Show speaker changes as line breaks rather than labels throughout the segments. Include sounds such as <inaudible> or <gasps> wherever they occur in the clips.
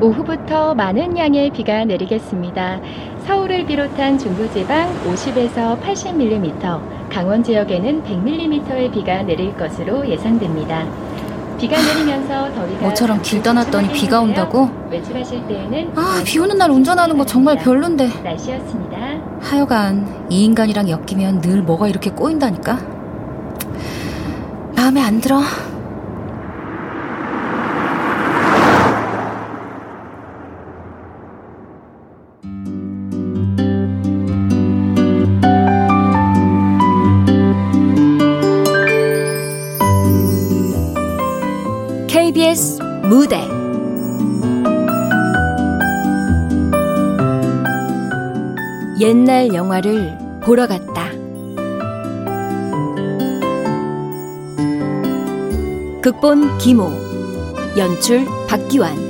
오후부터 많은 양의 비가 내리겠습니다. 서울을 비롯한 중부지방 50에서 80mm, 강원 지역에는 100mm의 비가 내릴 것으로 예상됩니다. 비가 내리면서 더위가
모처럼 길 떠났더니 비가 온다고?
외출하실 때에는
아, 비 오는 날 운전하는 거 정말 별론데.
날씨였습니다.
하여간 이 인간이랑 엮이면 늘 뭐가 이렇게 꼬인다니까. 마음에 안 들어. 옛날 영화를 보러 갔다. 극본 김호, 연출 박기환.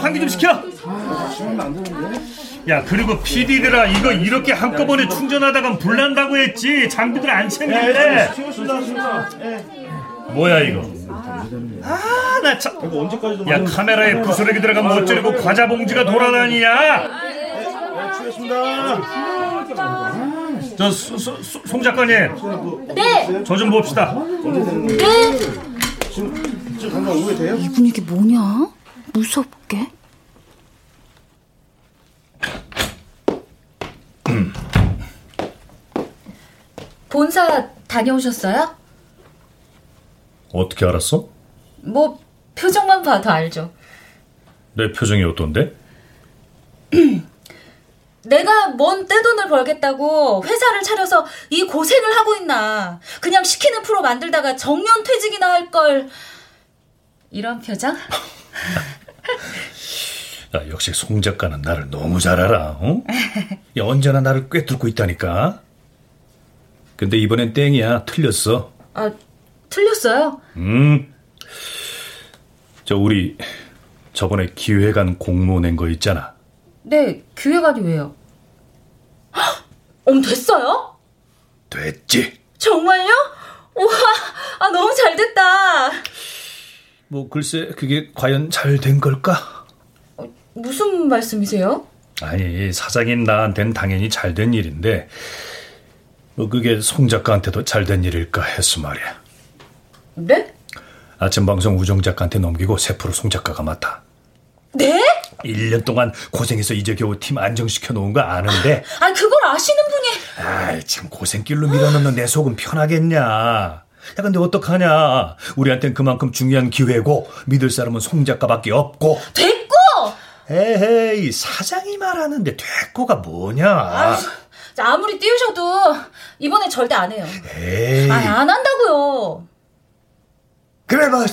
환기 좀 시켜
지금 안 되는데?
야 그리고 PD들아 이거 이렇게 한꺼번에 충전하다간 불난다고 했지 장비들 안 챙길래
치웠습니다, 치웠습니다. 예.
뭐야 이거 아나참야
이거 언제까지 좀.
카메라에 부스러기 들어가면 어쩌려고 과자 봉지가 돌아다니냐
네, 치웠습니다.
저송 작가님
네!
저 좀 봅시다
네!
지금, 지금 당장 오게 돼요?
이 분위기 뭐냐? 무섭게. 본사 다녀오셨어요?
어떻게 알았어?
뭐 표정만 봐도 알죠.
내 표정이 어떤데? <clears throat>
내가 뭔 떼돈을 벌겠다고 회사를 차려서 이 고생을 하고 있나. 그냥 시키는 프로 만들다가 정년 퇴직이나 할 걸. 이런 표정? <laughs>
야, 역시 송 작가는 나를 너무 잘 알아. 어? <laughs> 야, 언제나 나를 꿰뚫고 있다니까. 근데 이번엔 땡이야. 틀렸어.
아, 틀렸어요?
음. 저 우리 저번에 기획안 공모 낸 거 있잖아.
네, 기획안이 왜요? 헉! <gasps> 어머, 됐어요?
됐지.
정말요? 우와, 아, 너무 잘 됐다.
뭐 글쎄 그게 과연 잘 된 걸까?
무슨 말씀이세요?
아니 사장인 나한텐 당연히 잘 된 일인데 뭐 그게 송 작가한테도 잘 된 일일까 해서 말이야.
네?
아침 방송 우정 작가한테 넘기고 세프로 송 작가가 맡아.
네?
1년 동안 고생해서 이제 겨우 팀 안정시켜 놓은 거 아는데
아, 그걸 아시는 분이.
아이 참 고생길로 밀어넣는 내 속은 편하겠냐. 야 근데 어떡하냐. 우리한텐 그만큼 중요한 기회고 믿을 사람은 송 작가밖에 없고.
됐고!
에헤이 사장이 말하는데 됐고가 뭐냐.
아, 아무리 띄우셔도 이번에 절대 안 해요.
에이.
아, 안 한다고요.
그래 뭐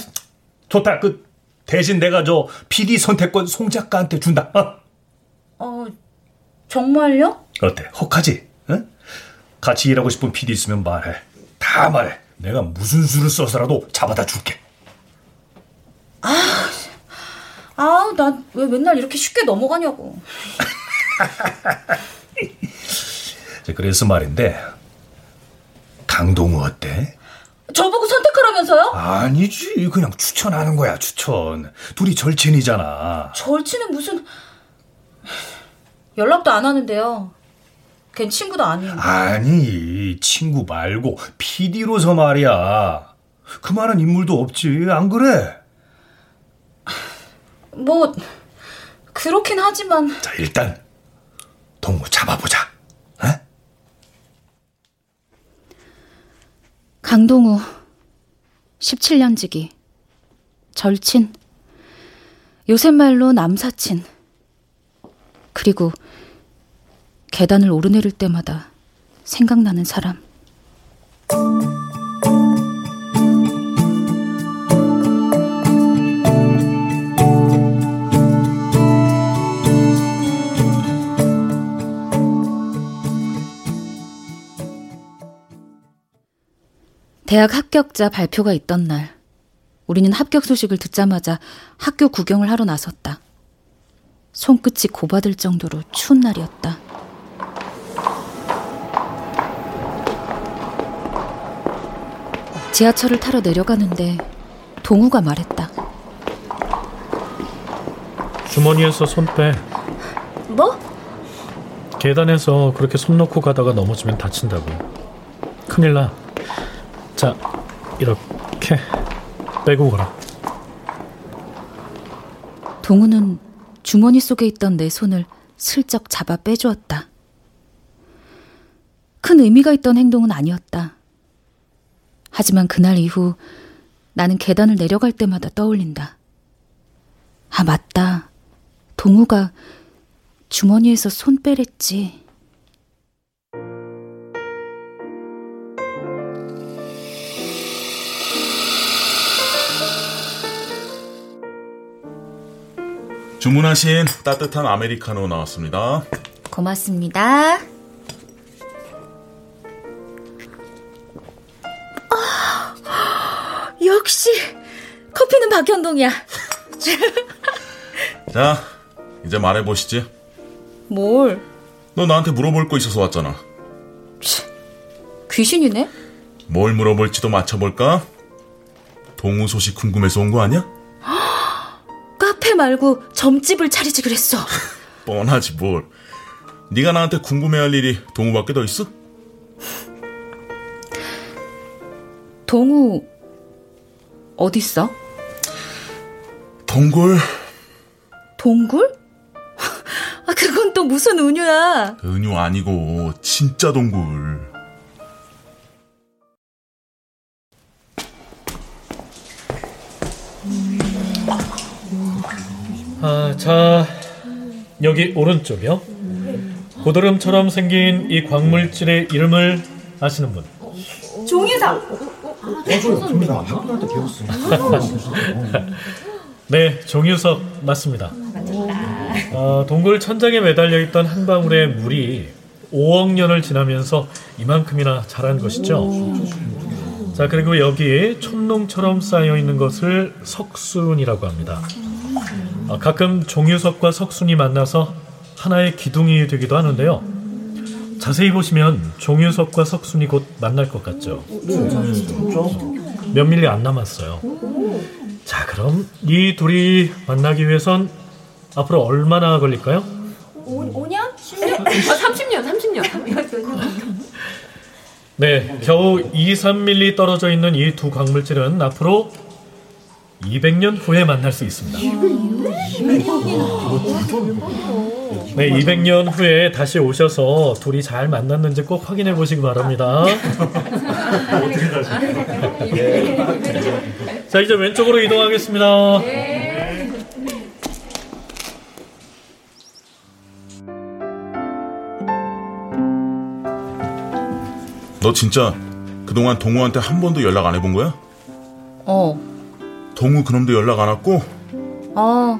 좋다. 그 대신 내가 저 PD 선택권 송 작가한테 준다. 어?
어, 정말요?
어때? 혹하지? 응? 같이 일하고 싶은 PD 있으면 말해. 다 말해. 내가 무슨 수를 써서라도 잡아다 줄게.
아, 나왜 맨날 이렇게 쉽게 넘어가냐고. <laughs>
자, 그래서 말인데 강동우 어때?
저보고 선택하라면서요?
아니지. 그냥 추천하는 거야, 추천. 둘이 절친이잖아.
절친은 무슨 연락도 안 하는데요. 걘 친구도 아니에요.
아니, 친구 말고 PD로서 말이야. 그만한 인물도 없지, 안 그래?
뭐 그렇긴 하지만
자, 일단 동우 잡아보자. 어?
강동우 17년 지기 절친 요새 말로 남사친 그리고 계단을 오르내릴 때마다 생각나는 사람 대학 합격자 발표가 있던 날, 우리는 합격 소식을 듣자마자 학교 구경을 하러 나섰다. 손끝이 고받을 정도로 추운 날이었다. 지하철을 타러 내려가는데 동우가 말했다.
주머니에서 손 빼.
뭐?
계단에서 그렇게 손 놓고 가다가 넘어지면 다친다고. 큰일 나. 자, 이렇게 빼고 가라.
동우는 주머니 속에 있던 내 손을 슬쩍 잡아 빼주었다. 큰 의미가 있던 행동은 아니었다. 하지만 그날 이후 나는 계단을 내려갈 때마다 떠올린다. 아, 맞다. 동우가 주머니에서 손 빼랬지.
주문하신 따뜻한 아메리카노 나왔습니다.
고맙습니다. 박현동이야. <laughs>
자, 이제 말해보시지.
뭘?
너 나한테 물어볼 거 있어서 왔잖아.
귀신이네?
뭘 물어볼지도 맞춰볼까? 동우 소식 궁금해서 온 거 아니야? <gasps>
카페 말고 점집을 차리지 그랬어. <laughs>
뻔하지 뭘. 네가 나한테 궁금해할 일이 동우밖에 더 있어?
동우 어딨어?
동굴
동굴? <laughs> 아, 그건 또 무슨 은유야?
은유 아니고 진짜 동굴.
아, 자, 여기 오른쪽이요. 고드름처럼 생긴 이 광물질의 이름을 아시는 분?
종유상.
네, 종유 석 맞습니다. 아, 동굴 천장에 매달려 있던 한 방울의 물이 5억 년을 지나면서 이만큼이나 자란 것이죠. 자, 그리고 여기 촌농처럼 쌓여 있는 것을 석순이라고 합니다. 아, 가끔 종유석과 석순이 만나서 하나의 기둥이 되기도 하는데요. 자세히 보시면 종유석과 석순이 곧 만날 것 같죠. 몇 밀리 안 남았어요. 자, 그럼 이 둘이 만나기 위해선 앞으로 얼마나 걸릴까요?
5년? 아, 30년, 30년. <laughs>
네, 겨우 2, 3밀리 떨어져 있는 이 두 광물질은 앞으로 200년 후에 만날 수 있습니다. 네, 200년 후에 다시 오셔서 둘이 잘 만났는지 꼭 확인해 보시기 바랍니다. 자, 이제 왼쪽으로 이동하겠습니다.
너 진짜 그동안 동우한테 한 번도 연락 안 해본 거야?
어.
동우 그놈도 연락 안 왔고
아,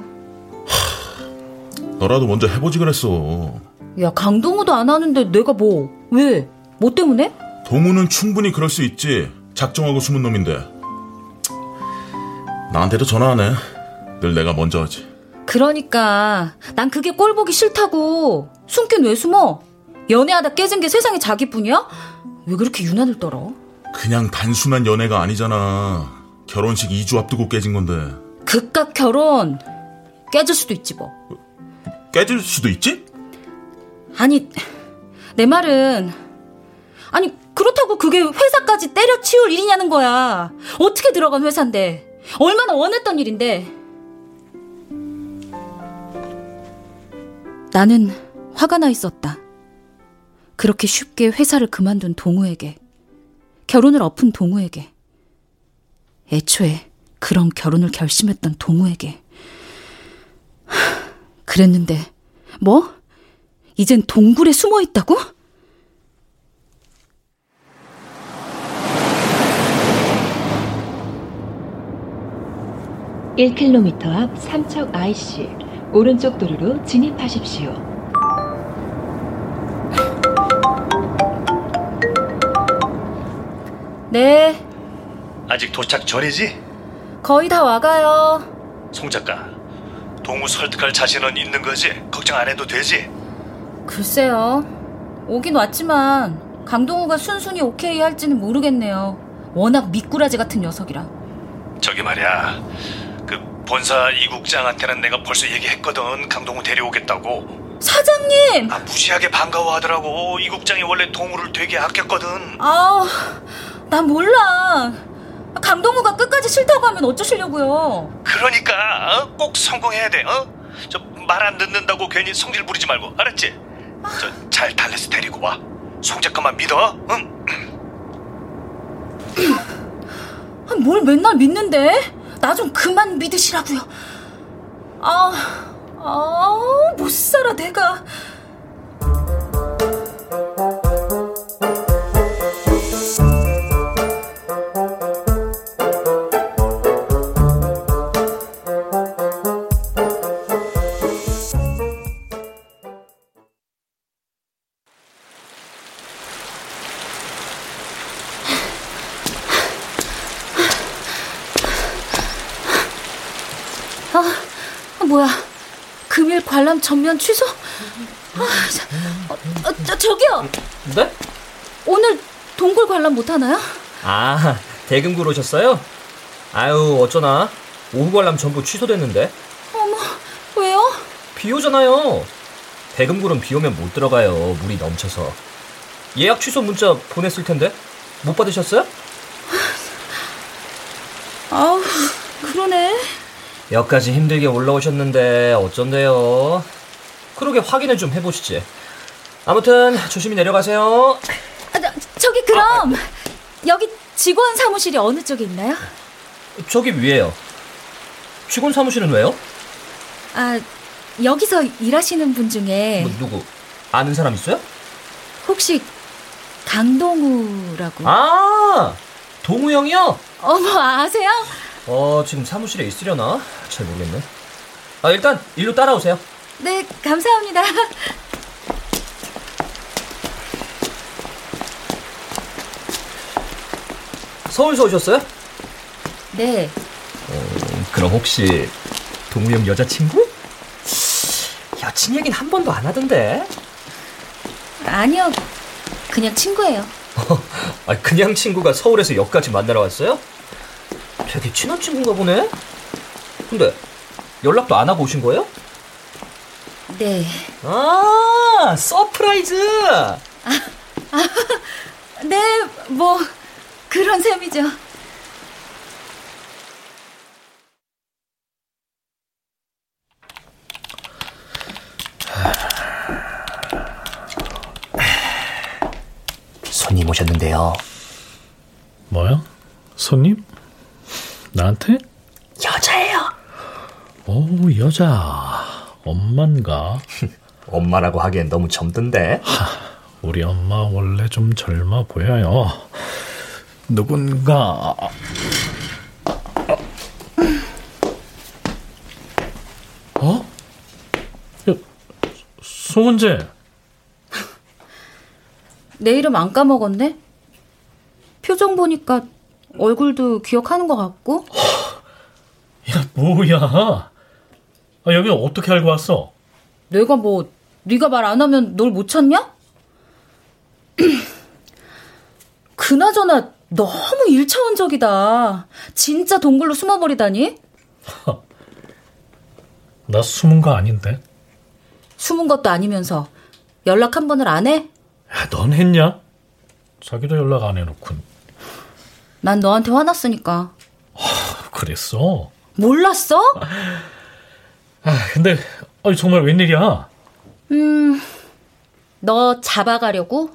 너라도 먼저 해보지 그랬어.
야 강동우도 안 하는데 내가 뭐? 왜? 뭐 때문에?
동우는 충분히 그럴 수 있지. 작정하고 숨은 놈인데. 나한테도 전화 안 해. 늘 내가 먼저 하지.
그러니까 난 그게 꼴 보기 싫다고. 숨긴 왜 숨어? 연애하다 깨진 게 세상에 자기뿐이야? 왜 그렇게 유난을 떨어?
그냥 단순한 연애가 아니잖아. 결혼식 2주 앞두고 깨진 건데.
그깟 결혼 깨질 수도 있지 뭐.
깨질 수도 있지?
아니 내 말은 아니 그렇다고 그게 회사까지 때려치울 일이냐는 거야. 어떻게 들어간 회사인데 얼마나 원했던 일인데. 나는 화가 나 있었다. 그렇게 쉽게 회사를 그만둔 동우에게 결혼을 엎은 동우에게 애초에 그런 결혼을 결심했던 동우에게 하, 그랬는데 뭐? 이젠 동굴에 숨어 있다고?
일 k m 앞 삼척 IC 오른쪽 도로로 진입하십시오.
네,
아직 도착 전이지?
거의 다 와가요.
송 작가, 동우 설득할 자신은 있는 거지? 걱정 안 해도 되지?
글쎄요. 오긴 왔지만 강동우가 순순히 오케이 할지는 모르겠네요. 워낙 미꾸라지 같은 녀석이라.
저기 말이야, 그 본사 이국장한테는 내가 벌써 얘기했거든. 강동우 데려오겠다고.
사장님!
아, 무시하게 반가워하더라고. 이국장이 원래 동우를 되게 아꼈거든.
아, 난 몰라. 강동우가 끝까지 싫다고 하면 어쩌시려고요?
그러니까 어? 꼭 성공해야 돼. 어? 저 말 안 듣는다고 괜히 성질 부리지 말고 알았지? 저 잘 달래서 데리고 와. 송 작가만 믿어. 응?
아, 뭘 맨날 믿는데? 나 좀 그만 믿으시라고요. 아, 아, 못 살아 내가. 관람 전면 취소? 아, 자, 어, 어, 저, 저기요.
네?
오늘 동굴 관람 못 하나요?
아, 대금굴 오셨어요? 아유, 어쩌나. 오후 관람 전부 취소됐는데.
어머, 왜요?
비 오잖아요. 대금굴은 비 오면 못 들어가요. 물이 넘쳐서. 예약 취소 문자 보냈을 텐데. 못 받으셨어요?
아우, 그러네.
여기까지 힘들게 올라오셨는데 어쩐대요. 그러게 확인을 좀 해보시지. 아무튼 조심히 내려가세요.
아, 저, 저기 그럼 여기 직원 사무실이 어느 쪽에 있나요?
저기 위에요. 직원 사무실은 왜요?
아, 여기서 일하시는 분 중에
뭐, 누구? 아는 사람 있어요?
혹시 강동우라고?
아, 동우 형이요?
어머, 아세요?
어, 지금 사무실에 있으려나? 잘 모르겠네. 아, 일단 일로 따라오세요.
네, 감사합니다.
서울서 오셨어요?
네,
음, 그럼 혹시 동우 형 여자친구? 여친 얘긴 한 번도 안 하던데.
아니요. 그냥 친구예요. <laughs>
아, 그냥 친구가 서울에서 여기까지 만나러 왔어요? 되게 친한 친구인가 보네? 근데 연락도 안 하고 오신 거예요?
네.
아, surprise!
네, 뭐 그런 셈이죠.
손님 오셨는데요.
뭐야? 손님? 나한테?
여자예요.
오, 여자. 엄만가? <laughs>
엄마라고 하기엔 너무 젊던데.
우리 엄마 원래 좀 젊어 보여요. 누군가. 어? 야, 송은재. <laughs>
내 이름 안 까먹었네? 표정 보니까 얼굴도 기억하는 것 같고.
야, 뭐야? 아, 여기 어떻게 알고 왔어?
내가 뭐 네가 말 안 하면 널 못 찾냐? <clears throat> 그나저나 너무 일차원적이다. 진짜 동굴로 숨어버리다니? <laughs>
나 숨은 거 아닌데.
숨은 것도 아니면서 연락 한 번을 안 해?
야, 넌 했냐? 자기도 연락 안 해놓군.
난 너한테 화났으니까.
그랬어?
몰랐어? <laughs>
아, 근데 아니, 정말 웬일이야?
음, 너 잡아가려고?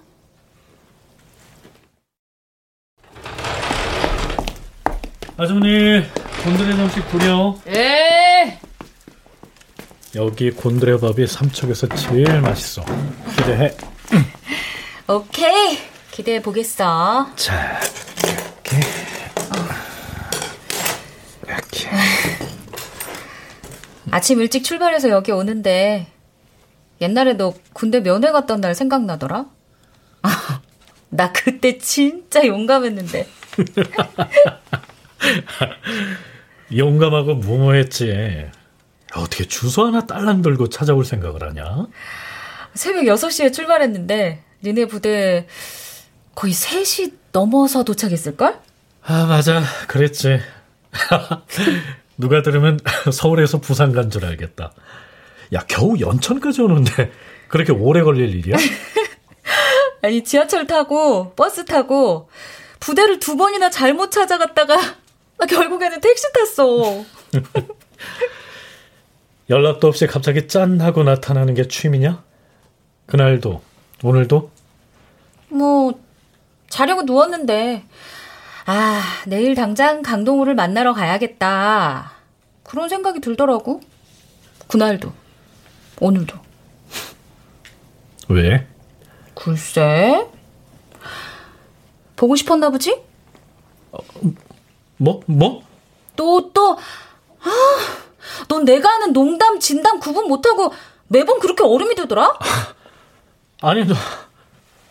아주머니, 곤드레 정식 부려.
에
여기 곤드레 밥이 삼척에서 제일 맛있어. 기대해. <laughs>
오케이. 기대해 보겠어.
자, 이렇게. 이렇게.
아침 일찍 출발해서 여기 오는데 옛날에 너 군대 면회 갔던 날 생각나더라? 나 그때 진짜 용감했는데. <laughs>
용감하고 무모했지. 어떻게 주소 하나 딸랑 들고 찾아올 생각을 하냐?
새벽 6시에 출발했는데 니네 부대 거의 3시 넘어서 도착했을걸?
아, 맞아. 그랬지. <laughs> 누가 들으면 <laughs> 서울에서 부산 간 줄 알겠다. 야, 겨우 연천까지 오는데 그렇게 오래 걸릴 일이야? <laughs>
아니, 지하철 타고 버스 타고 부대를 두 번이나 잘못 찾아갔다가 나 결국에는 택시 탔어.
연락도 없이 갑자기 짠 하고 나타나는 게 취미냐? 그날도 오늘도?
뭐 자려고 누웠는데 아 내일 당장 강동우를 만나러 가야겠다 그런 생각이 들더라고 그날도 오늘도
왜?
글쎄 보고 싶었나 보지?
뭐? 뭐?
또 또 아, 넌 내가 하는 농담 진담 구분 못하고 매번 그렇게 얼음이 되더라? <laughs>
아니, 너,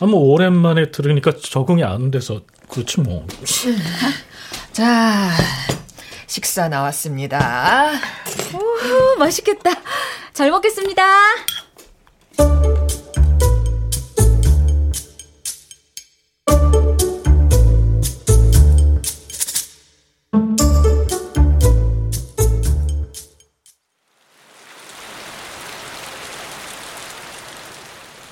아, 뭐, 오랜만에 들으니까 적응이 안 돼서, 그렇지 뭐. <laughs>
자, 식사 나왔습니다.
오, 맛있겠다. 잘 먹겠습니다.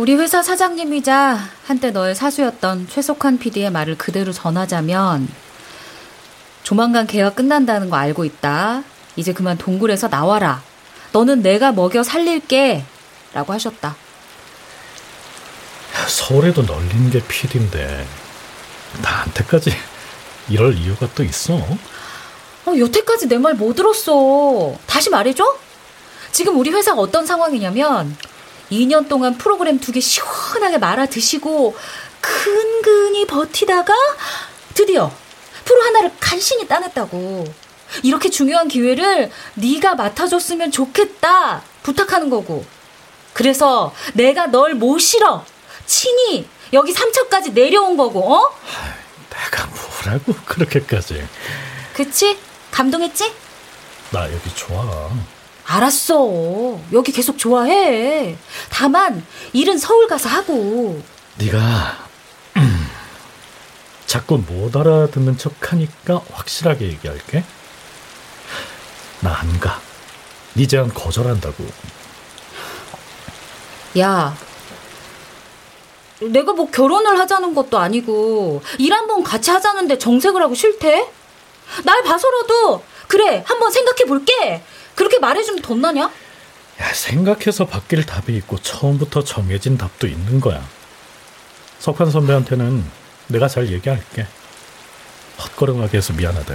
우리 회사 사장님이자 한때 너의 사수였던 최석환 PD의 말을 그대로 전하자면 조만간 계약 끝난다는 거 알고 있다. 이제 그만 동굴에서 나와라. 너는 내가 먹여 살릴게. 라고 하셨다.
서울에도 널린 게 PD인데 나한테까지 이럴 이유가 또 있어?
어, 여태까지 내말못 들었어. 다시 말해줘? 지금 우리 회사가 어떤 상황이냐면 2년 동안 프로그램 두 개 시원하게 말아 드시고 근근히 버티다가 드디어 프로 하나를 간신히 따냈다고. 이렇게 중요한 기회를 네가 맡아줬으면 좋겠다 부탁하는 거고. 그래서 내가 널 모시러 친히 여기 삼척까지 내려온 거고, 어?
내가 뭐라고 그렇게까지.
그치? 감동했지?
나 여기 좋아.
알았어. 여기 계속 좋아해. 다만 일은 서울 가서 하고.
네가 음, <clears throat> 자꾸 못 알아듣는 척하니까 확실하게 얘기할게. 나 안 가. 네 제안 거절한다고.
야. 내가 뭐 결혼을 하자는 것도 아니고 일 한번 같이 하자는데 정색을 하고 싫대? 날 봐서라도 그래 한번 생각해 볼게. 그렇게 말해주면 덧나냐?
야, 생각해서 바뀔 답이 있고 처음부터 정해진 답도 있는 거야. 석환 선배한테는 내가 잘 얘기할게. 헛걸음하게 해서 미안하다.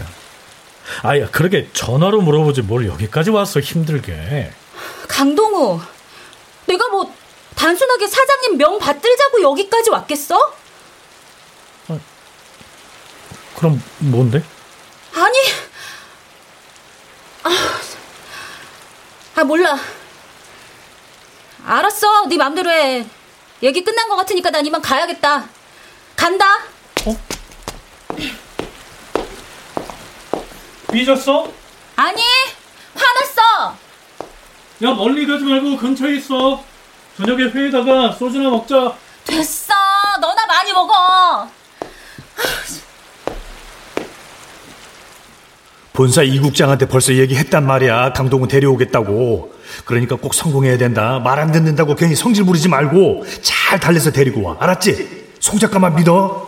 아야, 그러게 전화로 물어보지 뭘 여기까지 와서 힘들게.
강동우, 내가 뭐 단순하게 사장님 명 받들자고 여기까지 왔겠어?
그럼 뭔데?
아니, 아, 아 몰라. 알았어, 네 맘대로 해. 얘기 끝난 것 같으니까 난 이만 가야겠다. 간다.
어? 삐졌어?
아니, 화났어.
야, 멀리 가지 말고 근처에 있어. 저녁에 회에다가 소주나 먹자.
됐어, 너나 많이 먹어.
본사 이국장한테 벌써 얘기했단 말이야. 강동은 데려오겠다고. 그러니까 꼭 성공해야 된다. 말 안 듣는다고 괜히 성질 부리지 말고 잘 달래서 데리고 와. 알았지? 송 작가만 믿어.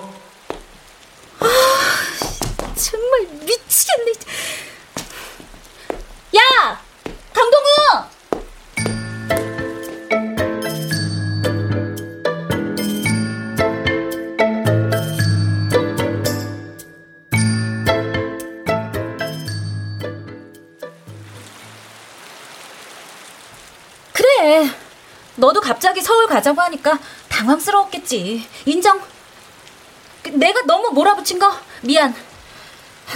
너도 갑자기 서울 가자고 하니까 당황스러웠겠지. 인정. 그, 내가 너무 몰아붙인 거 미안.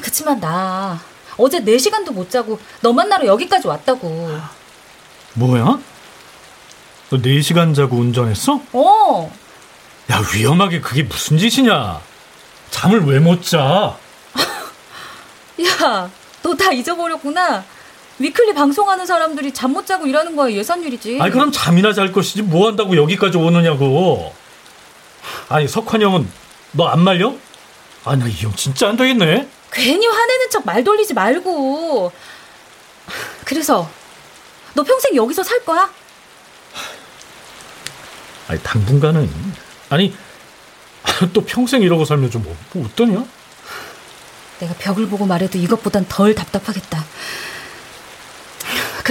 그치만 나 어제 4시간도 못 자고 너 만나러 여기까지 왔다고.
뭐야? 너 4시간 자고 운전했어?
어.
야, 위험하게 그게 무슨 짓이냐? 잠을 왜 못 자? <laughs>
야, 너 다 잊어버렸구나. 위클리 방송하는 사람들이 잠 못 자고 일하는 거야 예산율이지.
아니 그럼 잠이나 잘 것이지 뭐 한다고 여기까지 오느냐고. 아니 석환 형은 너 안 말려? 아 나 이 형 진짜 안 되겠네.
괜히 화내는 척 말 돌리지 말고. 그래서 너 평생 여기서 살 거야?
아니 당분간은 아니 또 평생 이러고 살면 좀 뭐, 뭐 어떠냐?
내가 벽을 보고 말해도 이것보단 덜 답답하겠다.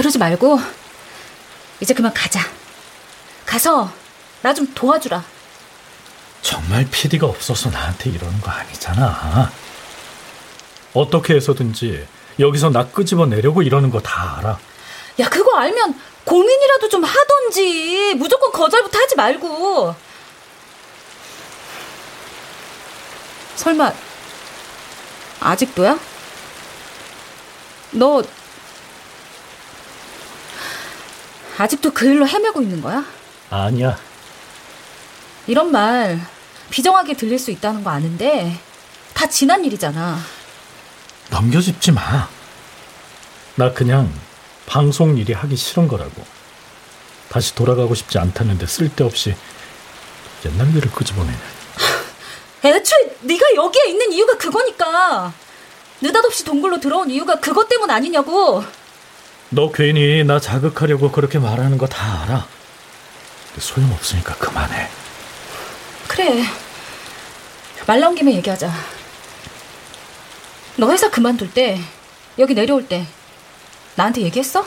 그러지 말고 이제 그만 가자. 가서 나 좀 도와주라.
정말 PD가 없어서 나한테 이러는 거 아니잖아. 어떻게 해서든지 여기서 나 끄집어 내려고 이러는 거 다 알아.
야, 그거 알면 고민이라도 좀 하던지. 무조건 거절부터 하지 말고. 설마, 아직도야? 너, 아직도 그 일로 헤매고 있는 거야?
아니야.
이런 말 비정하게 들릴 수 있다는 거 아는데 다 지난 일이잖아.
넘겨짚지 마. 나 그냥 방송 일이 하기 싫은 거라고. 다시 돌아가고 싶지 않다는데 쓸데없이 옛날 일을 끄집어내네. <laughs>
애초에 네가 여기에 있는 이유가 그거니까. 느닷없이 동굴로 들어온 이유가 그것 때문 아니냐고.
너 괜히 나 자극하려고 그렇게 말하는 거 다 알아. 소용없으니까 그만해.
그래. 말 나온 김에 얘기하자. 너 회사 그만둘 때, 여기 내려올 때, 나한테 얘기했어?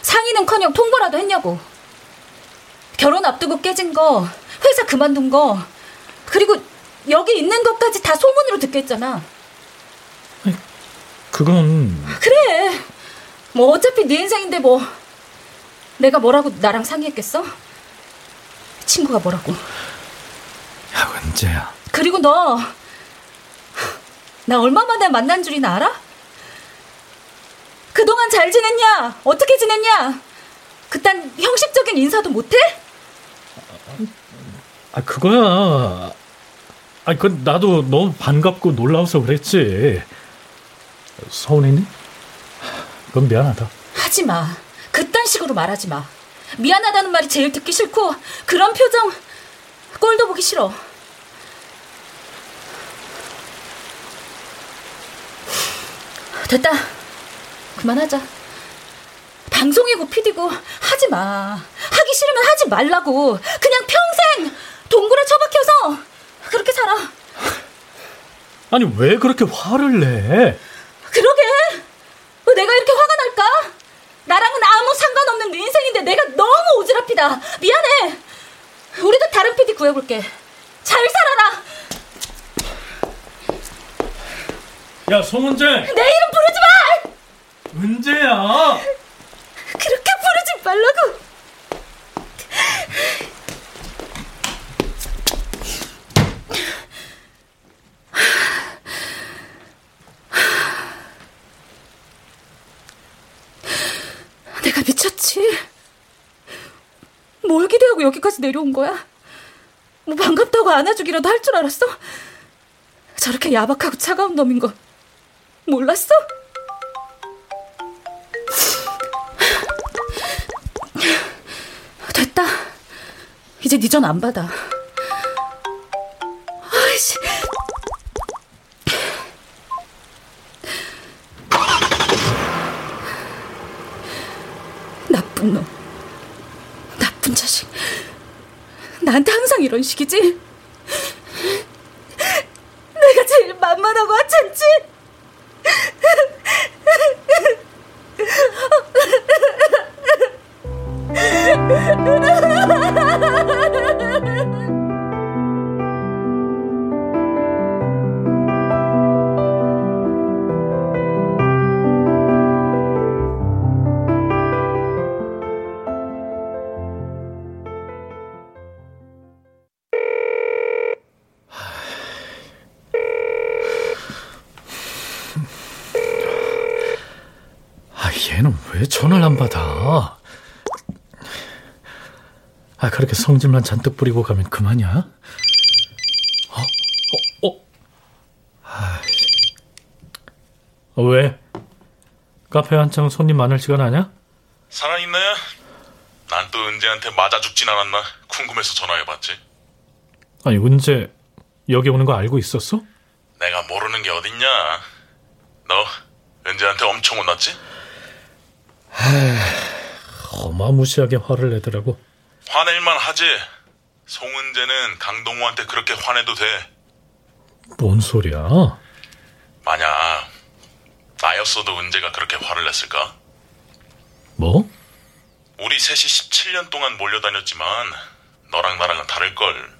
상의는 커녕 통보라도 했냐고. 결혼 앞두고 깨진 거, 회사 그만둔 거, 그리고 여기 있는 것까지 다 소문으로 듣겠잖아.
그건
그래. 뭐 어차피 네 인생인데 뭐 내가 뭐라고 나랑 상의했겠어? 친구가 뭐라고?
야 은재야.
그리고 너 나 얼마 만에 만난 줄이나 알아? 그동안 잘 지냈냐? 어떻게 지냈냐? 그딴 형식적인 인사도 못해?
아 그거야. 아 그 나도 너무 반갑고 놀라워서 그랬지. 서운했니? 그건 미안하다.
하지 마. 그딴 식으로 말하지 마. 미안하다는 말이 제일 듣기 싫고 그런 표정 꼴도 보기 싫어. 됐다. 그만하자. 방송이고 피디고 하지 마. 하기 싫으면 하지 말라고. 그냥 평생 동굴에 처박혀서 그렇게 살아.
아니 왜 그렇게 화를 내?
그러게. 왜 내가 이렇게 화가 날까? 나랑은 아무 상관없는 네 인생인데 내가 너무 오지랖이다. 미안해. 우리도 다른 PD 구해볼게. 잘 살아라.
야 송은재.
내 이름 부르지 마.
은재야.
그렇게 부르지 말라고. 내가 미쳤지. 뭘 기대하고 여기까지 내려온 거야? 뭐 반갑다고 안아주기라도 할 줄 알았어? 저렇게 야박하고 차가운 놈인 거 몰랐어? 됐다. 이제 네 전 안 받아. 나한테 항상 이런 식이지?
얘는 왜 전화를 안 받아? 아 그렇게 성질만 잔뜩 부리고 가면 그만이야? 어? 어? 어? 아, 어, 왜? 카페 한창 손님 많을 시간 아냐?
살아있네. 난 또 은재한테 맞아 죽진 않았나 궁금해서 전화해봤지.
아니, 은재 여기 오는 거 알고 있었어?
내가 모르는 게 어딨냐. 너 은재한테 엄청 혼났지?
어마무시하게 화를 내더라고.
화낼만 하지. 송은재는 강동우한테 그렇게 화내도 돼.
뭔 소리야?
만약 나였어도 은재가 그렇게 화를 냈을까?
뭐?
우리 셋이 17년 동안 몰려다녔지만 너랑 나랑은 다를걸.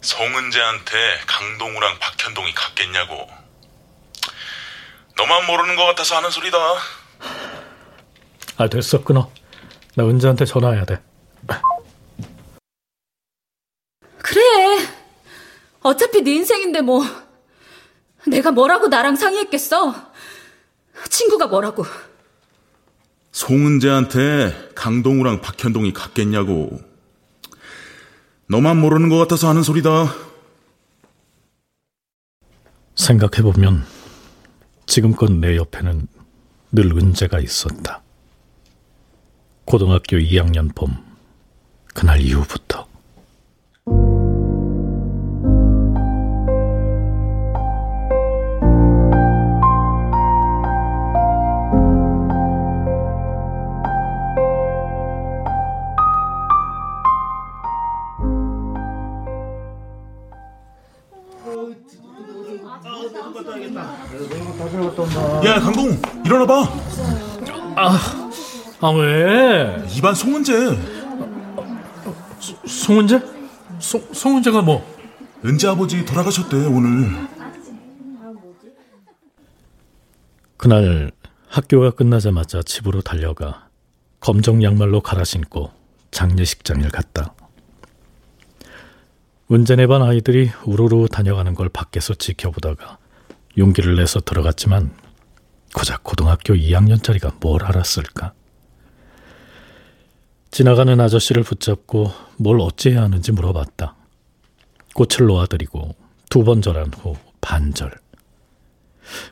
송은재한테 강동우랑 박현동이 같겠냐고. 너만 모르는 것 같아서 하는 소리다.
아, 됐어. 끊어. 나 은재한테 전화해야 돼.
그래. 어차피 네 인생인데 뭐. 내가 뭐라고 나랑 상의했겠어? 친구가 뭐라고?
송은재한테 강동우랑 박현동이 같겠냐고. 너만 모르는 것 같아서 하는 소리다.
생각해보면 지금껏 내 옆에는 늘 은재가 있었다. 고등학교 2학년 봄, 그날 이후부터.
야, 강동우, 일어나봐.
아, 왜?
이반 송은재.
송은재? 송, 송은재가 뭐?
은재 아버지 돌아가셨대, 오늘.
그날 학교가 끝나자마자 집으로 달려가 검정 양말로 갈아 신고 장례식장을 갔다. 은재네 반 아이들이 우르르 다녀가는 걸 밖에서 지켜보다가 용기를 내서 들어갔지만 고작 고등학교 2학년짜리가 뭘 알았을까? 지나가는 아저씨를 붙잡고 뭘 어찌해야 하는지 물어봤다. 꽃을 놓아드리고 두 번 절한 후 반절.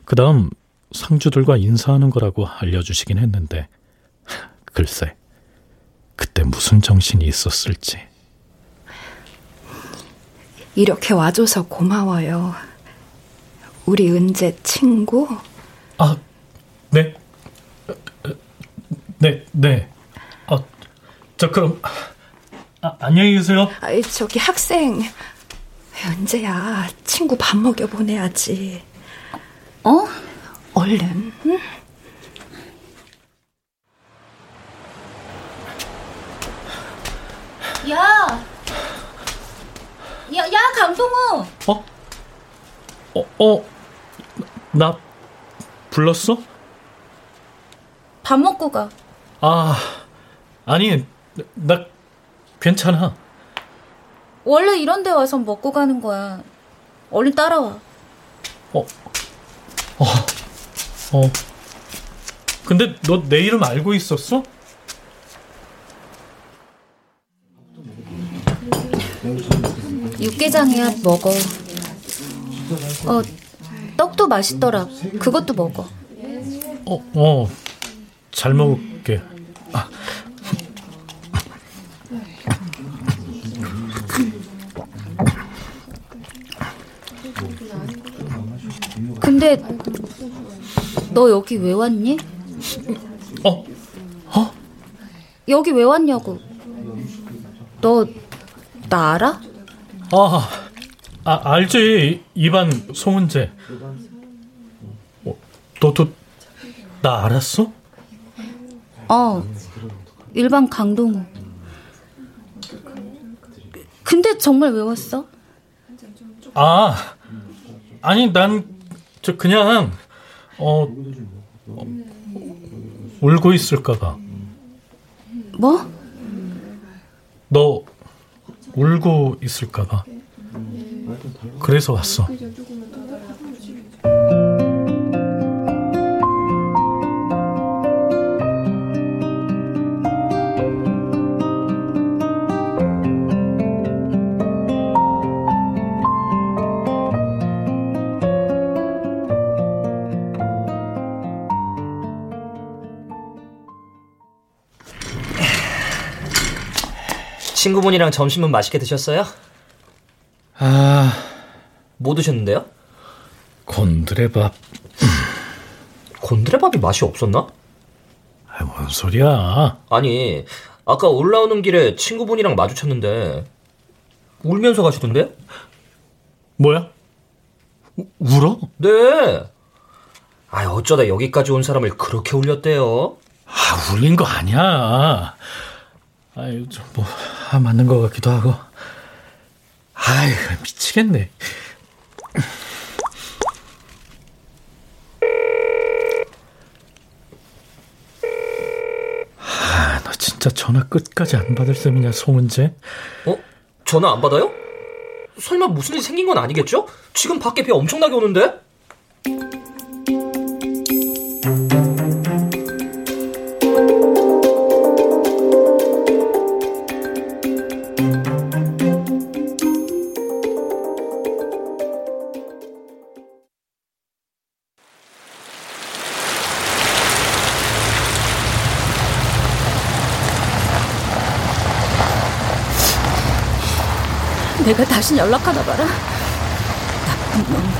그 다음 상주들과 인사하는 거라고 알려주시긴 했는데 <laughs> 글쎄 그때 무슨 정신이 있었을지
이렇게 와줘서 고마워요. 우리 은재 친구?
아, 네. 네, 네. 아, 저 그럼 아, 안녕히 계세요.
아, 저기 학생. 은재야, 친구 밥 먹여 보내야지.
어?
얼른. 응?
야! 야, 야, 강동우!
어? 어, 어, 나 불렀어?
밥 먹고 가.
아, 아니, 나 괜찮아.
원래 이런 데 와서 먹고 가는 거야. 얼른 따라와.
어, 어, 어. 근데 너 내 이름 알고 있었어?
육개장이야, 먹어. 어, 떡도 맛있더라. 그것도 먹어.
어, 어, 잘 먹을게. 아.
근데 너 여기 왜 왔니?
어? 어?
여기 왜 왔냐고. 너 나 알아?
아, 아 알지. 이반 송은재. 어, 너도 나 알았어?
어. 일반 강동우. 근데 정말 왜 왔어?
아, 아니 난 저 그냥 어, 어 울고 있을까봐.
뭐?
너 울고 있을까봐. 그래서 왔어.
친구분이랑 점심은 맛있게 드셨어요?
아,
뭐 드셨는데요?
곤드레밥.
곤드레밥이 맛이 없었나?
아, 뭔 소리야?
아니, 아까 올라오는 길에 친구분이랑 마주쳤는데 울면서 가시던데?
뭐야? 우, 울어?
네. 아, 어쩌다 여기까지 온 사람을 그렇게 울렸대요?
아, 울린 거 아니야. 아유, 좀 뭐, 아, 맞는 것 같기도 하고. 아이, 미치겠네. 아, 너 진짜 전화 끝까지 안 받을 셈이냐, 송은재?
어? 전화 안 받아요? 설마 무슨 일 생긴 건 아니겠죠? 지금 밖에 비 엄청나게 오는데?
내가 다시 연락하나 봐라. 나쁜 놈.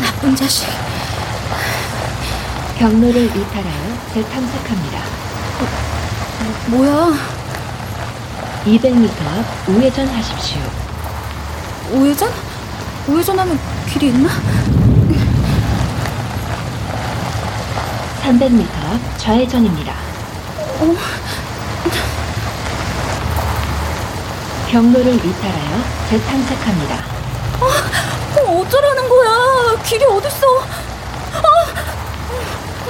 나쁜 자식.
경로를 이탈하여 재탐색합니다.
뭐야?
200m 앞 우회전하십시오.
우회전? 우회전하면 길이 있나?
300m 앞 좌회전입니다. 경로를 이탈하여 재탐색합니다.
어, 어쩌라는 거야? 길이 어딨어?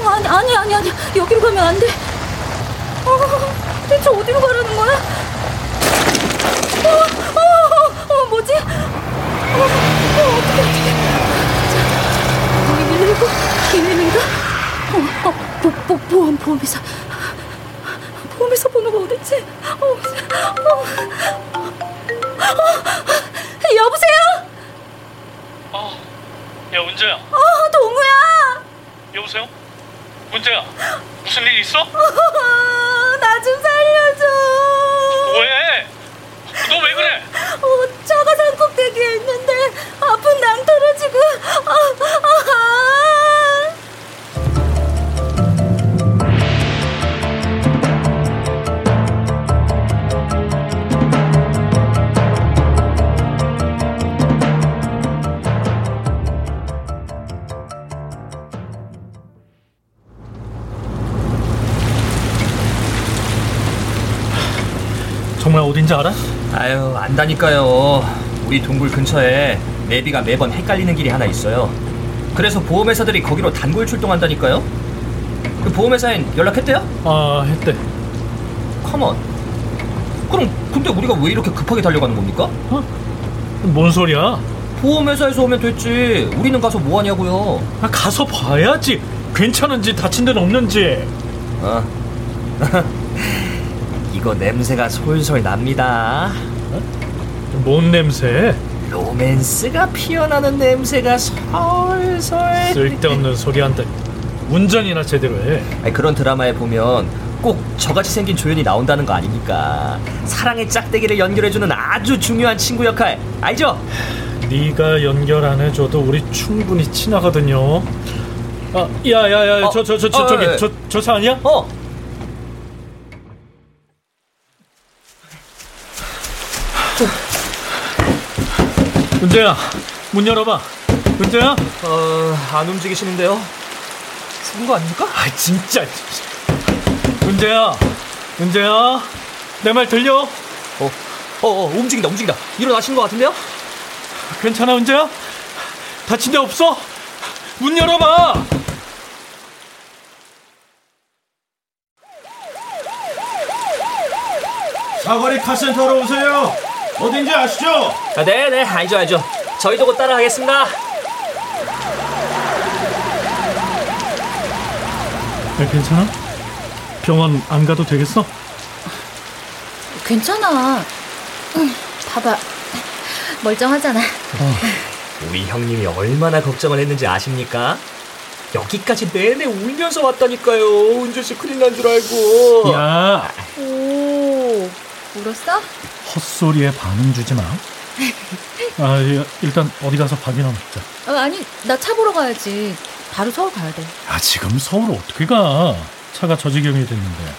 아, 아니, 아니, 아니, 아니. 여기로 가면 안 돼. 아, 대체 어디로 가라는 거야? 어, 어, 어, 뭐지? 어, 어, 어떡해. 자, 여기 119? 119인가? 어, 어, 보, 보, 보험, 보험회사. 보험회사 번호가 어딨지? 어, 어, 어,
은재야, 무슨 일 있어? <laughs>
나 좀 살려줘!
왜? 너 왜 그래?
어, 차가 산 꼭대기에 있는
어딘지 알아?
아유, 안다니까요. 우리 동굴 근처에 내비가 매번 헷갈리는 길이 하나 있어요. 그래서 보험회사들이 거기로 단골 출동한다니까요. 그 보험회사엔 연락했대요?
아, 했대.
컴온. 그럼 근데 우리가 왜 이렇게 급하게 달려가는 겁니까?
뭔 소리야?
보험회사에서 오면 됐지. 우리는 가서 뭐 하냐고요.
아, 가서 봐야지. 괜찮은지 다친 데는 없는지.
어. <laughs> 이거 냄새가 솔솔 납니다.
뭔 냄새?
로맨스가 피어나는 냄새가 솔솔.
쓸데없는 소리 한다. 운전이나 제대로 해.
아니, 그런 드라마에 보면 꼭 저같이 생긴 조연이 나온다는 거 아닙니까? 사랑의 짝대기를 연결해주는 아주 중요한 친구 역할 알죠?
네가 연결 안 해줘도 우리 충분히 친하거든요. 아, 야야야,
어,
저 저 저 저,
어,
저기
예.
저저차 아니야?
어.
은재야, 문 열어봐. 은재야?
어, 안 움직이시는데요? 죽은 거 아닙니까?
아 진짜. 은재야, 은재야, 내 말 들려?
어, 어, 어, 움직인다, 움직인다. 일어나신 것 같은데요?
괜찮아, 은재야? 다친 데 없어? 문 열어봐.
사거리 카센터로 오세요. 어딘지 아시죠?
아, 네, 네, 알죠, 알죠. 저희도 곧 따라가겠습니다.
야, 괜찮아? 병원 안 가도 되겠어?
괜찮아. 응, 봐봐. 멀쩡하잖아.
우리 형님이 얼마나 걱정을 했는지 아십니까? 여기까지 내내 울면서 왔다니까요. 은주 씨 큰일 난 줄 알고.
야,
오, 울었어?
헛소리에 반응 주지 마. <laughs> 아, 예, 일단 어디 가서 밥이나 먹자.
아, 아니, 나 차 보러 가야지. 바로 서울 가야 돼.
아, 지금 서울 어떻게 가? 차가 저 지경이 됐는데.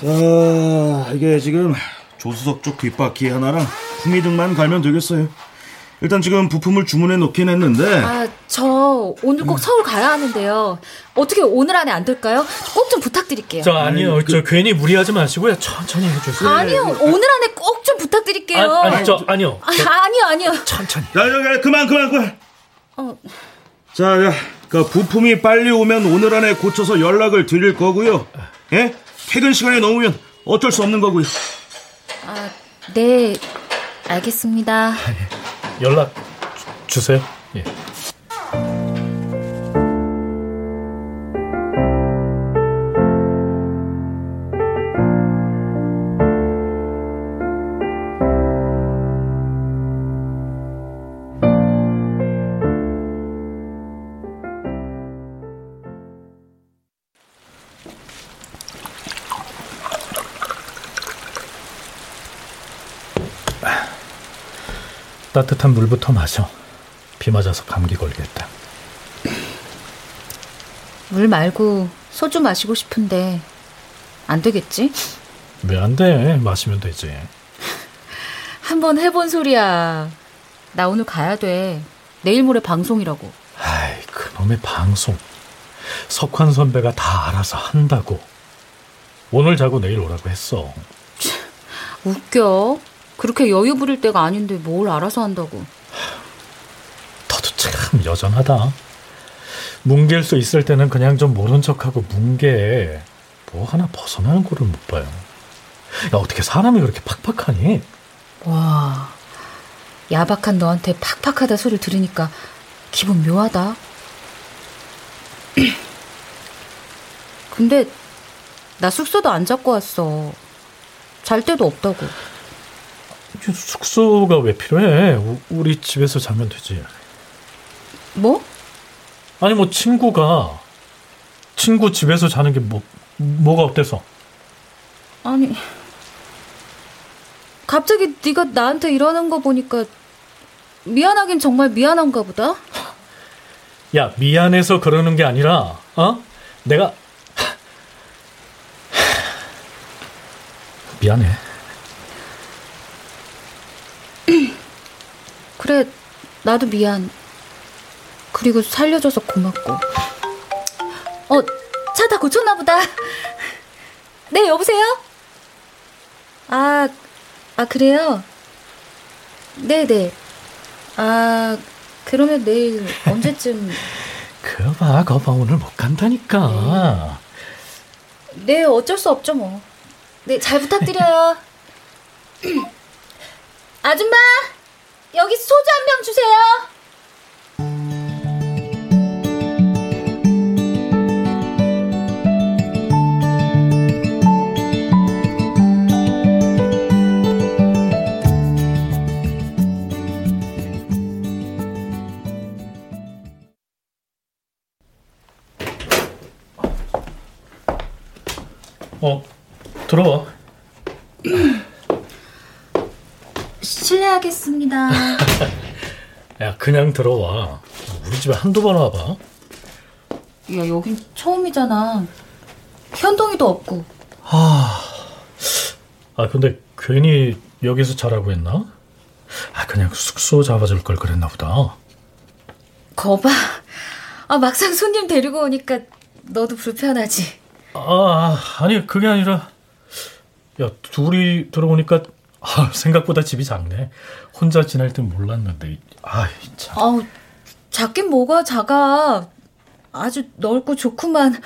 자, 이게 지금 조수석 쪽 뒷바퀴 하나랑 후미등만 갈면 되겠어요. 일단 지금 부품을 주문해 놓긴 했는데
아, 저 오늘 꼭 서울 가야 하는데요. 어떻게 오늘 안에 안 될까요? 꼭 좀 부탁드릴게요.
저 아니요, 저 괜히 무리하지 마시고요. 천천히 해주세요.
아니요, 오늘 안에 꼭 좀 부탁드릴게요.
아, 아니, 저 아니요.
아, 아니요, 아니요.
천천히.
야, 야, 야, 그만, 그만, 그만.
어,
자, 야, 그 부품이 빨리 오면 오늘 안에 고쳐서 연락을 드릴 거고요. 예? 퇴근 시간이 넘으면 어쩔 수 없는 거고요.
아, 네, 알겠습니다.
연락 주, 주세요. 예. 따뜻한 물부터 마셔. 비 맞아서 감기 걸겠다.
물 말고 소주 마시고 싶은데 안 되겠지?
왜 안 돼? 마시면 되지. <laughs>
한번 해본 소리야. 나 오늘 가야 돼. 내일 모레 방송이라고.
아이, 그놈의 방송. 석환 선배가 다 알아서 한다고. 오늘 자고 내일 오라고 했어.
웃겨. 그렇게 여유 부릴 때가 아닌데 뭘 알아서 한다고.
너도 참 여전하다. 뭉갤 수 있을 때는 그냥 좀 모른 척하고 뭉개. 뭐 하나 벗어나는 꼴을 못 봐요. 야, 어떻게 사람이 그렇게 팍팍하니?
와, 야박한 너한테 팍팍하다 소리를 들으니까 기분 묘하다. <clears throat> 근데 나 숙소도 안 잡고 왔어. 잘 데도 없다고.
숙소가 왜 필요해? 우- 우리 집에서 자면 되지.
뭐?
아니 뭐 친구가 친구 집에서 자는 게 뭐 뭐가 어때서?
아니, 갑자기 네가 나한테 이러는 거 보니까 미안하긴 정말 미안한가 보다.
야 미안해서 그러는 게 아니라 어? 내가 미안해.
그래, 나도 미안. 그리고 살려줘서 고맙고. 어, 차 다 고쳤나 보다. 네, 여보세요? 아, 아, 그래요? 네네. 아, 그러면 내일 언제쯤. <laughs>
그봐 거봐 오늘 못 간다니까.
네, 어쩔 수 없죠, 뭐. 네, 잘 부탁드려요. <laughs> 아줌마! 여기 소주 한 병 주세요!
어 들어와. <clears throat>
실례하겠습니다.
야 그냥 들어와. 우리 집에 한두 번 와봐.
야, 여긴 처음이잖아. 현동이도 없고.
아 근데 괜히 여기서 자라고 했나? 아 그냥 숙소 잡아줄 걸 그랬나 보다.
거봐. 아, 막상 손님 데리고 오니까 너도 불편하지.
아 아니 그게 아니라 야 둘이 들어오니까 아, 생각보다 집이 작네. 혼자 지낼 땐 몰랐는데 아 참.
아우, 작긴 뭐가 작아. 아주 넓고 좋구만.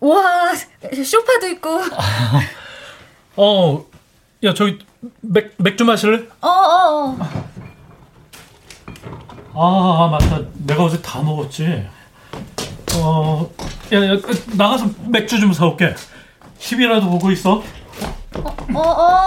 와, 소파도 있고.
어, 야 저기 맥 맥주 마실래?
어, 어, 어.
아, 아, 맞다. 내가 어제 다 먹었지. 어, 야, 야 나가서 맥주 좀 사올게. TV라도 보고 있어.
어, 어.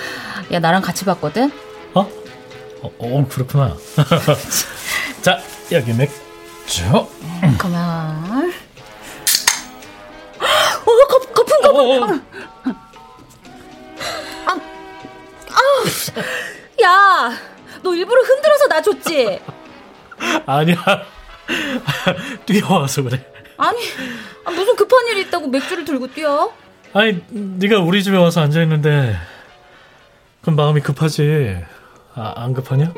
야, 나랑 같이 봤거든?
어? 어, 어 그렇구나. <laughs> 자, 여기 맥주.
고마워. 어, 거, 거품, 거품. 아, 아, 야, 너 일부러 흔들어서 나 줬지?
아니야. <laughs> 뛰어와서 그래.
아니, 아, 무슨 급한 일이 있다고 맥주를 들고 뛰어?
아니, 네가 우리 집에 와서 앉아 있는데 그럼 마음이 급하지. 아, 안 급하냐?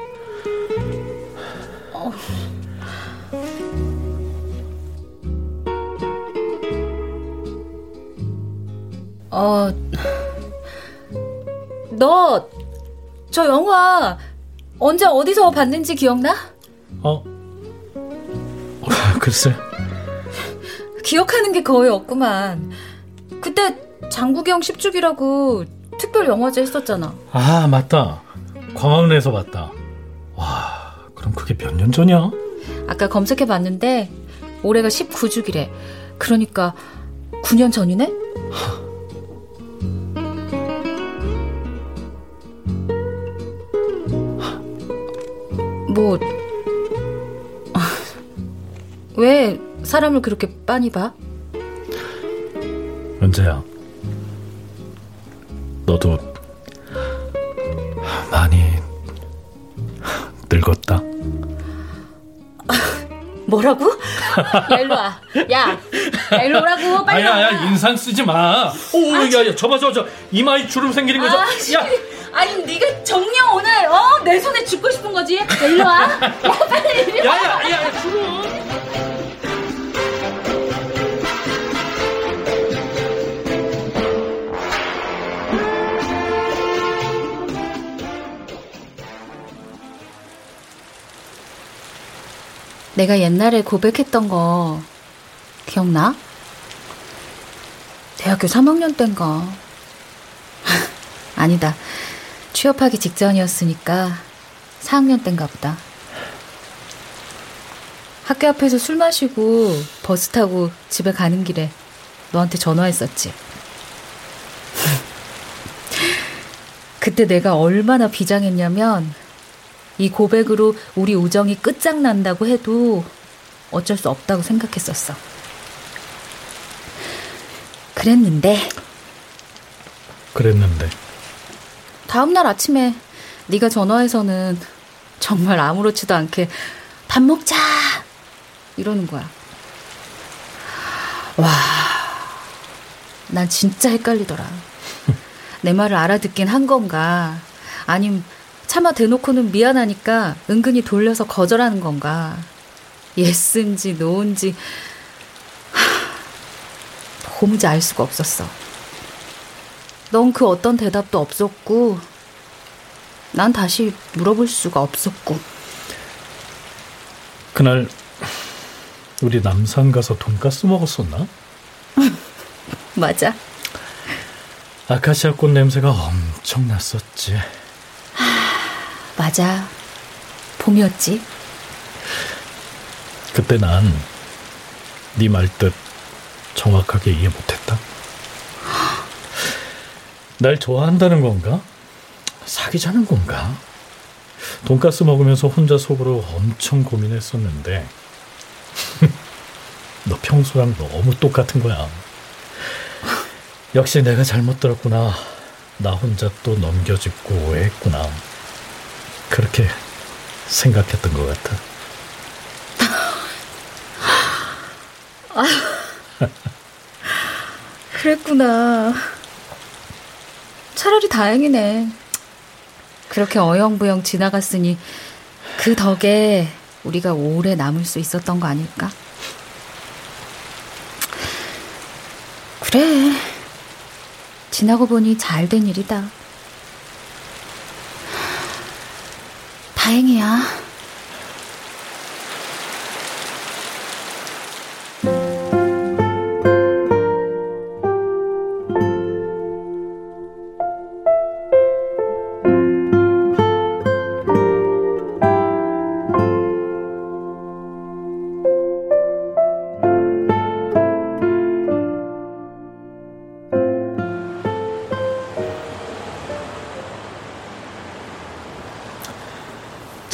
어, 너, 저 영화 언제 어디서 봤는지 기억나?
어? <laughs> 글쎄.
기억하는 게 거의 없구만. 그때 장국영 10주기라고 특별 영화제 했었잖아.
아, 맞다. 광화문에서 봤다. 와, 그럼 그게 몇 년 전이야?
아까 검색해 봤는데 올해가 19주기래. 그러니까 9년 전이네? 뭐, 왜 사람을 그렇게 빤히 봐?
은재야. 너도 많이 늙었다. <laughs>
뭐라고? 야, 일로 와. 야, 야 일로 오라고. 빨리 와.
아야, 야, 인상 쓰지 마. 오, 야, 야, 저봐, 저, 저, 이마에 주름 생기는 거죠?
아, 씨. 아니, 네가 정녕 오늘 어? 내 손에 죽고 싶은 거지? 야, 일로 와. 야, 빨리 이리 와.
야, 야, 야, 야, 주름.
내가 옛날에 고백했던 거 기억나? 대학교 3학년 땐가. <laughs> 아니다. 취업하기 직전이었으니까 4학년 땐가 보다. 학교 앞에서 술 마시고 버스 타고 집에 가는 길에 너한테 전화했었지. <laughs> 그때 내가 얼마나 비장했냐면 이 고백으로 우리 우정이 끝장난다고 해도 어쩔 수 없다고 생각했었어. 그랬는데
그랬는데.
다음 날 아침에 네가 전화해서는 정말 아무렇지도 않게 밥 먹자 이러는 거야. 와, 난 진짜 헷갈리더라. <laughs> 내 말을 알아듣긴 한 건가? 아님 차마 대놓고는 미안하니까 은근히 돌려서 거절하는 건가? yes인지 no인지 도무지 알 수가 없었어. 넌 그 어떤 대답도 없었고, 난 다시 물어볼 수가 없었고.
그날 우리 남산 가서 돈가스 먹었었나? <laughs>
맞아.
아카시아 꽃 냄새가 엄청 났었지.
맞아. 봄이었지.
그때 난 네 말뜻 정확하게 이해 못했다. 날 좋아한다는 건가? 사귀자는 건가? 돈가스 먹으면서 혼자 속으로 엄청 고민했었는데 <laughs> 너 평소랑 너무 똑같은 거야. 역시 내가 잘못 들었구나. 나 혼자 또 넘겨짚고 오해했구나. 그렇게 생각했던 것 같아. <laughs>
그랬구나. 차라리 다행이네. 그렇게 어영부영 지나갔으니 그 덕에 우리가 오래 남을 수 있었던 거 아닐까? 그래. 지나고 보니 잘 된 일이다. 다행이야.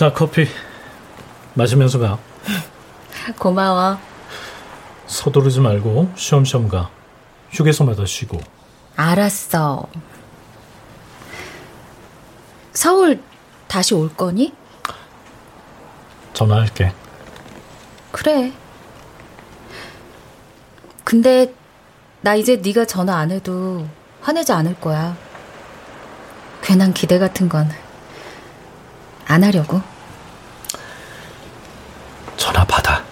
자, 커피 마시면서 가.
고마워.
서두르지 말고 쉬엄쉬엄 가. 휴게소마다 쉬고.
알았어. 서울 다시 올 거니?
전화할게.
그래. 근데 나 이제 네가 전화 안 해도 화내지 않을 거야. 괜한 기대 같은 건 안 하려고.
전화 받아.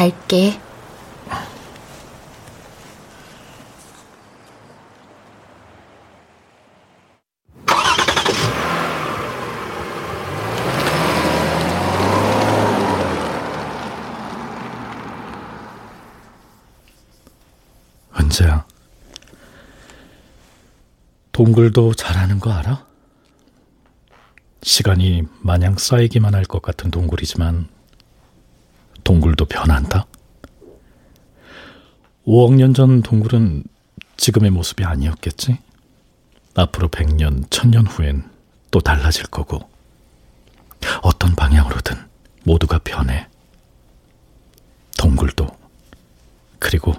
갈게.
은재야. 동굴도 잘하는 거 알아? 시간이 마냥 쌓이기만 할 것 같은 동굴이지만 동굴도 변한다. 5억 년 전 동굴은 지금의 모습이 아니었겠지? 앞으로 100년, 1000년 후엔 또 달라질 거고 어떤 방향으로든 모두가 변해. 동굴도 그리고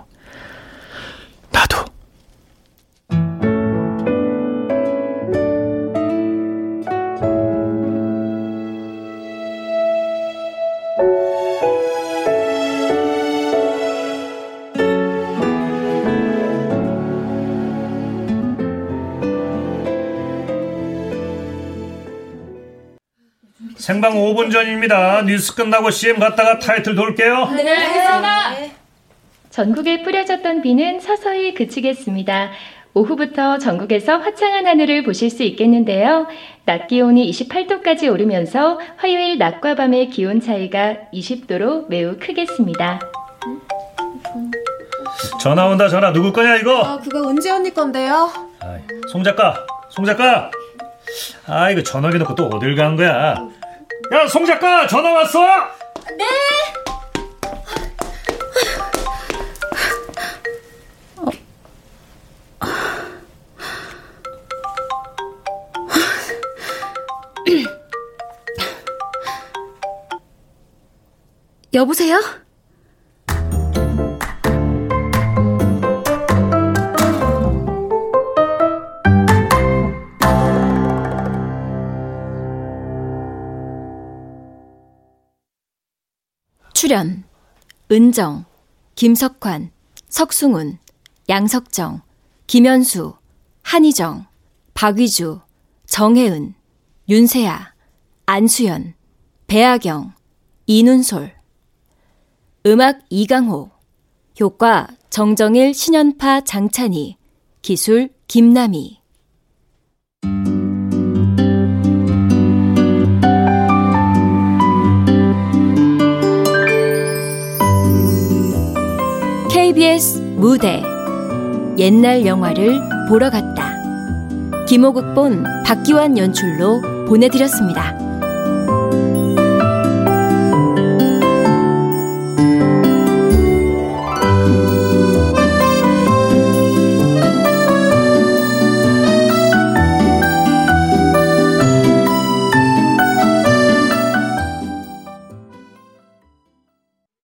생방 5분 전입니다. 뉴스 끝나고 CM 갔다가 타이틀 돌게요.
네, 전국에 뿌려졌던 비는 서서히 그치겠습니다. 오후부터 전국에서 화창한 하늘을 보실 수 있겠는데요. 낮 기온이 28도까지 오르면서 화요일 낮과 밤의 기온 차이가 20도로 매우 크겠습니다.
전화 온다 전화 누구 거냐 이거?
아, 그거 은지 언니 건데요.
아이, 송 작가, 송 작가. 아 이거 전화기 놓고 또 어딜 간 거야? 야, 송 작가 전화 왔어?
네.
여보세요? 출연 은정, 김석환, 석승훈, 양석정, 김현수, 한희정, 박위주, 정혜은, 윤세아, 안수연, 배아경, 이눈솔. 음악 이강호. 효과 정정일 신연파 장찬희. 기술 김남희 KBS 무대 옛날 영화를 보러 갔다 김호국본 박기환 연출로 보내드렸습니다.